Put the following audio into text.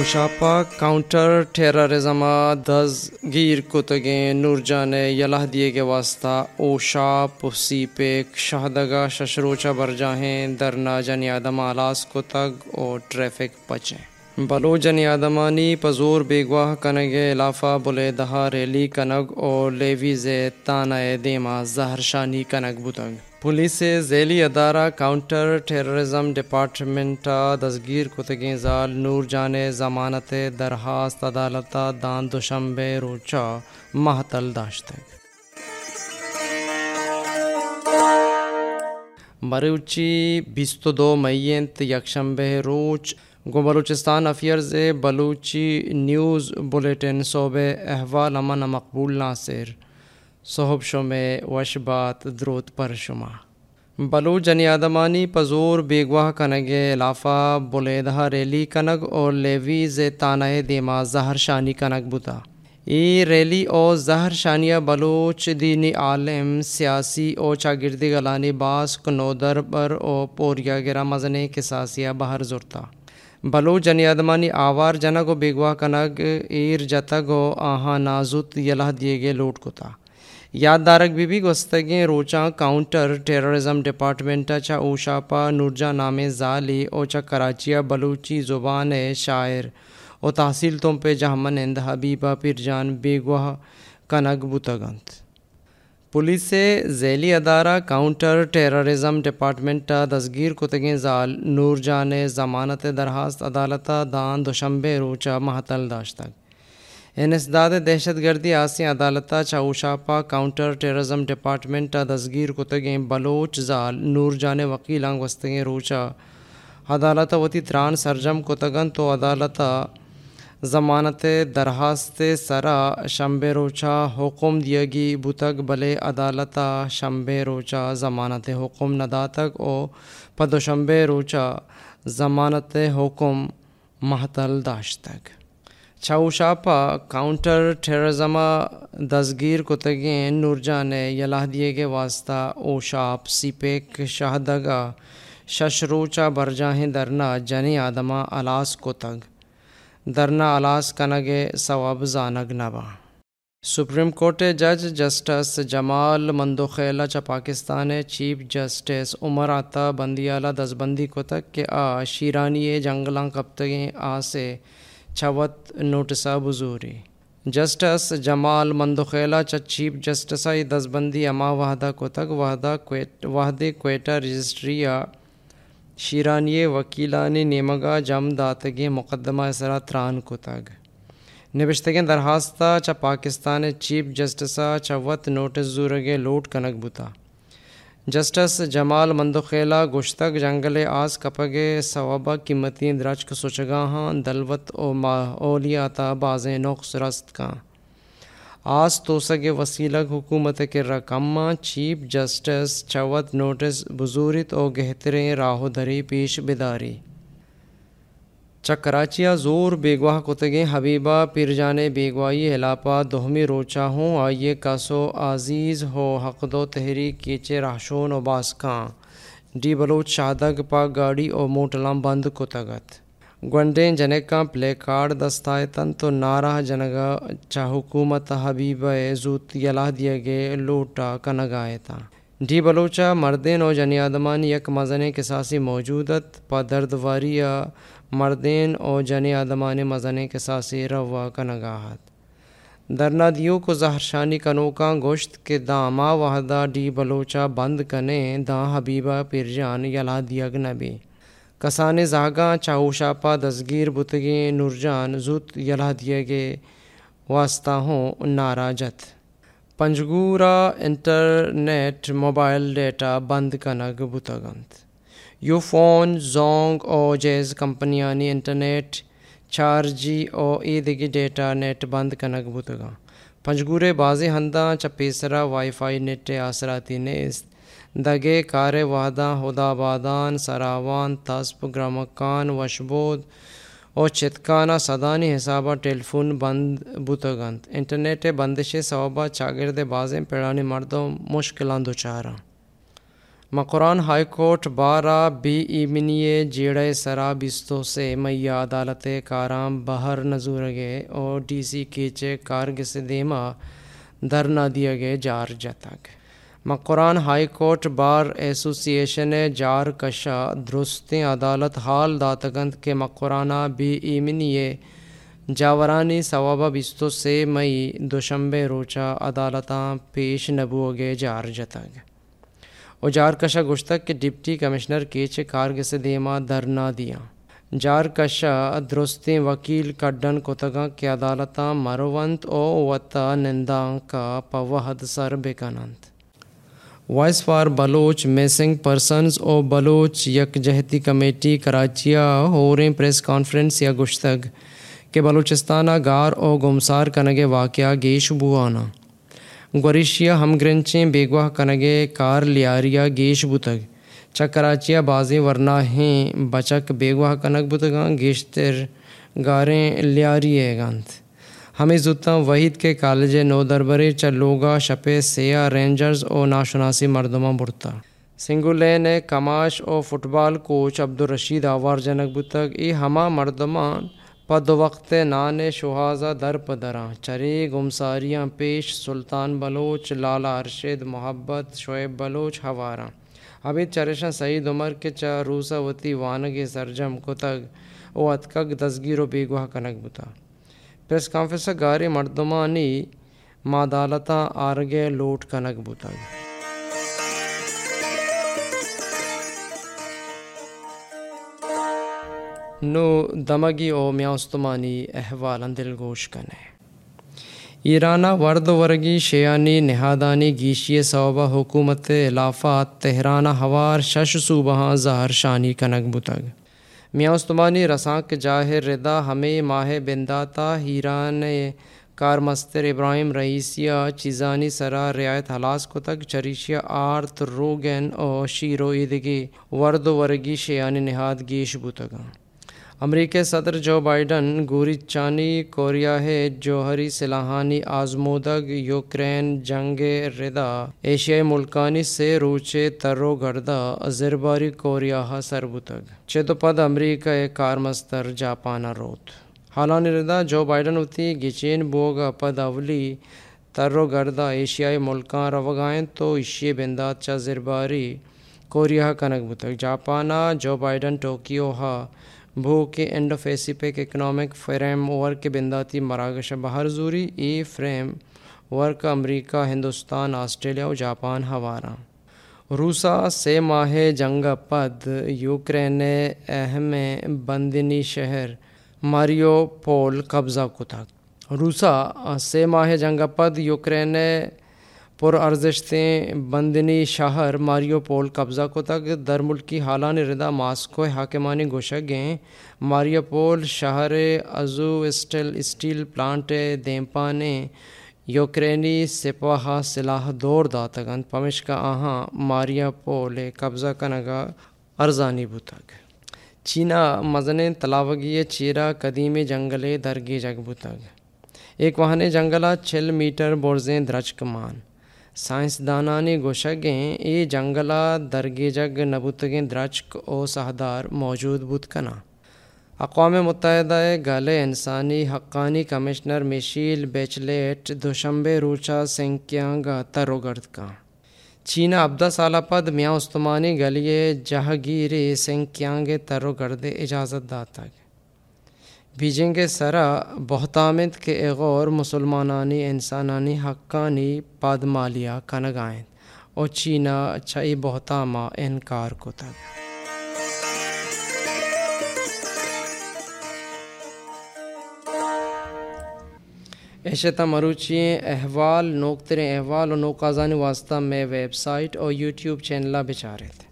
اوشاپا counter terrorism دزگیر کتگیں نور جان یلہ دیے کے واسطہ اوشا پسی پیک شہدگا ششروچا برجاہیں درنا جن آدم، آلاس کتگ اور ٹریفک پچیں بلو جن آدمانی، پزور بیگواہ کنگ علافہ بلے دہا ریلی کنگ اور لیویز تانہ دیما، زہر شانی کنگ بتگ پولیس ذیلی ادارہ، کاؤنٹر، ٹیررزم ڈپارٹمنٹ دزگیر کتگیں زال نور جان ضمانت، درخواست، عدالت، دان دوشمبے روچا محتل داشت۔ بروچی بیست دو مئینت یکشنبے، روچ۔ گو Balochistan affairs Balochi news bulletin, صوبے احوال، امن مقبول، ناصر۔ صحب شمے وش بات دروت پر شما بلو جنی آدمانی پزور بیگواہ کنگ لافا بلیدہ ریلی کنگ اور لیویز تانہ دیما زہر شانی کنگ بتا ای ریلی او زہر شانیہ بلوچ دینی عالم، سیاسی او چاگردی گلانی باس، کنودر بر او پوریا گرا مزنے کساسیہ بہر زرتا بلو جنی آدمانی آوار جنگ و بیگواہ کنگ، ایر جتگ و آہاں نازت یلہ دیے گے لوٹ کتا یاددارک بی بی گستگیں روچا کاؤنٹر، ٹیررزم ڈپارٹمنٹ چا اوشاپا نورجا نام زالی اوچا کراچیا بلوچی زبان شاعر، او تحصیل تم پہ جہمن اند حبیبہ پرجان بیگواہ کنگ بتگنت پولیس ذیلی ادارہ، کاؤنٹر، ٹیررزم ڈپارٹمنٹ دزگیر کتگیں زال نور جان ضمانت درخواست عدالت دان دوشمبے روچا محتل داشتگ انسداد دہشت گردی آسی عدالت چاوشاپا کاؤنٹر ٹیررزم ڈپارٹمنٹ دزگیر کتگیں بلوچ زال نور جان وکیلانگ وستگیں روچا۔ عدالت وتی تران سرجم کتگن تو عدالت ضمانت درخواست سرا شمبے روچا حکم دیگی بتگ بلے عدالت شمبے روچا ضمانت حکم نداتگ او پدو شمبے روچا ضمانت حکم محتل داشتگ۔ چھاؤشاپا کاؤنٹر ٹیررزما دزگیر کتگیں نور جان یلہ دیے کے واسطہ اوشاپ سیپیک شہدگا ششروچا، برجاہیں، درنا، جنی آدما الاس کتگ۔ درنا، الاس، کنگے، ثواب، زانگ، نبا۔ سپریم کورٹ جج، جسٹس جمال مندوخیلا چا پاکستان چیف جسٹس عمر آتا، بندیالہ دزبندی کتگ، کہ آ، شیرانی جنگلاں کبتگیں آ سے چھوت نوٹسا بزوری جسٹس جمال مندوخیلا چ چیف جسٹسائی دزبندی اما وحدہ کتگ وحدہ کویٹ وحدے کویٹا رجسٹریا شیرانی وکیلانی نیمگا جم داتگی مقدمہ اسرا تران کتگ نبشتگیں درخواستہ چا پاکستان چیف جسٹسا چوت نوٹس زورگے لوٹ کنگ بتا جسٹس جمال مندوخیلا گشتگ جنگل آس کپگے ثوابہ قیمتی درج کو سوچگاہاں دلوت او ما اولیاتا بازیں نقص رست کا آس تو سگے وسیلگ حکومت کے رقم چیف جسٹس چوت نوٹس بزورت او گہتریں راہو دری پیش بیداری چکراچیا زور بیگواہ کتگیں حبیبہ پرجان بیگوائی ہلاپا دہمی روچا ہوں آئیے کاسو عزیز ہو حق دو تحریک کیچے راشون و باسکاں ڈی بلوچ شادگ پا گاڑی او موٹلام بند کتگت گونڈیں جنکاں پلے کارڈ دستائے تن تو نارہ جنگا چا حکومت حبیبہ زوت یلا دیا گے لوٹا کنگائے تا ڈی بلوچا مردین و جنی آدمان یک مزنے کساسی موجودت پا دردواریا مردین او جنی آدمان مزنے کساسی روا کنگاہت درنا دیو کو زہرشانی کنوکاں گوشت کے داما وحدہ ڈی بلوچا بند کنے دا حبیبہ پرجان یلا دیگ نبی۔ کسان زاگاں چاوشاپا دزگیر بتگیں نورجان زوت یلا دیگے واسطہ ہوں نارا جت۔ پنجگورا انٹرنیٹ موبائل ڈیٹا بند کنگ بتگنت۔ یو فون زونگ او جیز کمپنیانی انٹرنیٹ چار جی او عیدگی ڈیٹا، نیٹ بند کنگ بتگا پنجگورے بازی ہنداں چپیسرا وائی فائی نیٹ آسراتی نیست دگے کار وحدہ ہدا بادان سراوان تسپ گرامکان، وشبود، او چتکانا، صدانی حسابہ ٹیلیفون بند بتگنت انٹرنیٹ بندش ثوابہ چاگرد بازیں پیڑانی مردوں مشکلان دوچارا مقران ہائی کورٹ بارہ بی ایمنی جیڑے سرا بستو سے میاں عدالت کارام بہر نظور اور ڈی سی کیچے کارگس دیما درنا دیا گئے جار جتک Makran high court bar association جار کشا درستیں عدالت حال داتگند کے مقرانہ بی ایمنی جاورانی ثوابہ بستو سے مئی دوشمبے روچا عدالتاں پیش نبو گے جار جتگ او جار کشا گشتک کے ڈپٹی کمشنر کیچ کارگس دیما درنا دیا۔ جار کشا درستیں وکیل کڈن کتگاں کے عدالتاں مروونت او وتا ننداں کا پوہد سر بکنند voice for Baloch missing persons او بلوچ یک جہتی کمیٹی کراچیا ہوریں پریس کانفرنس یا گشتگ کہ بلوچستانہ گار او گمسار کنگے واقعہ گیش بوانا۔ گوریشیا ہم گرنچیں بیگواہ کنگے کار لیاریا گیش بتگ چکراچیا بازیں ورنہ ہیں بچک بیگواہ کنگ بتگاں گیشتر گاریں لیاری گانت ہمیں زتاں وحید کے کالج نو دربرے چلوگا شپے سیاہ رینجرز او ناشناسی مردمہ برتا سنگولین کماش او فٹ بال کوچ عبدالرشید آوار جنک بتگ ای ہما مردمان پد وقت نان شہازہ در پدراں، چرے گمساریاں، پیش سلطان بلوچ، لالا ارشد، محبت، شعیب بلوچ ہواراں ابھی چرشاں سعید عمر کے چا روسا وتی وانگ سرجم کتگ او اتکگ دزگیر و بیگواہ کنک بتا پریس کانفرنس گارے مردمانی مادالتاں آرگے لوٹ کنک بتگ نو دمگی او میاستمانی احوال دل گوش کنے۔ ایرانا ورد ورگی شیانی نہادانی گیشی صوبہ حکومت علافات تہرانہ ہوار شش صوبہ زہر شانی کنگ بتگ۔ میاستمانی رسانک جاہر ردا ہمیں ماہ بنداتا ہیران کار مستر ابراہیم رئیسیہ چیزانی سرا رعایت ہلاس کو تک چریشیا آرت روگن او شیرو عیدگی ورد ورگی شیانی نہاد گیش بتگاں امریکی صدر جو بائیڈن گوری چانی کوریا ہے، جوہری سلاحانی آزمودگ یوکرین جنگ ردا، ایشیائی ملکانی سے روچے ترو گردہ ازرباری کوریا سربتگ چیتو پد امریکہ کار مستر جاپانا روت۔ حالانی ردا، جو بائیڈن ہوتی گچین بوگا پد اولی ترو گردہ ایشیائی ملکان روگائیں تو ایشی بندات چا زرباری کوریا کنک بتگ جاپانا، جو بائیڈن ٹوکیو ہا بھو کے Indo Pacific economic framework بنداتی مراکش بہر زوری۔ ای فریم ورک امریکہ، ہندوستان، آسٹریلیا و جاپان ہوارا روسا سے ماہ جنگ پد، یوکرین اہم بندنی شہر ماریو پول قبضہ کتک روسا سے ماہ جنگ پد، یوکرین پر ارزشتیں بندنی شہر ماریو پول قبضہ کو تک در ملکی حالان ردا ماسکو حاکمانی گوشگیں ماریو پول شہر ازو اسٹل اسٹیل پلانٹ دیمپانے یوکرینی سپاہ سلاح دور داتگن پمشکا آہاں ماریا پول قبضہ کنگا ارزانی بتگ چینا مزن تلاوگی چیرا قدیم جنگلے درگی جگ بتگ ایک وہانے جنگلہ چھل میٹر بورزیں درچک مان سائنسدانانی گوشگیں ای جنگلا درگی جگ نبوتگیں درچک او سہدار موجود بود کنا۔ اقوام متحدہ گلے انسانی حقانی کمشنر میشیل بیچلیٹ دوشمبے روچا سنکیانگا تروگرد کا۔ چینا ابدا سالہ پد میاں استمانی گلیے جہگیری سنکیانگ تروگرد اجازت داتا بیجنگ سرا بہتامد کے اغور مسلمانانی انسانانی حقانی پادمالیا کنگائیں۔ او چینا چھئی بہتاما انکار کو تک ایشتا مروچی احوال نوکتر احوال و نوکازانی واسطہ میں ویب سائٹ اور یوٹیوب چینلہ بچارے تھے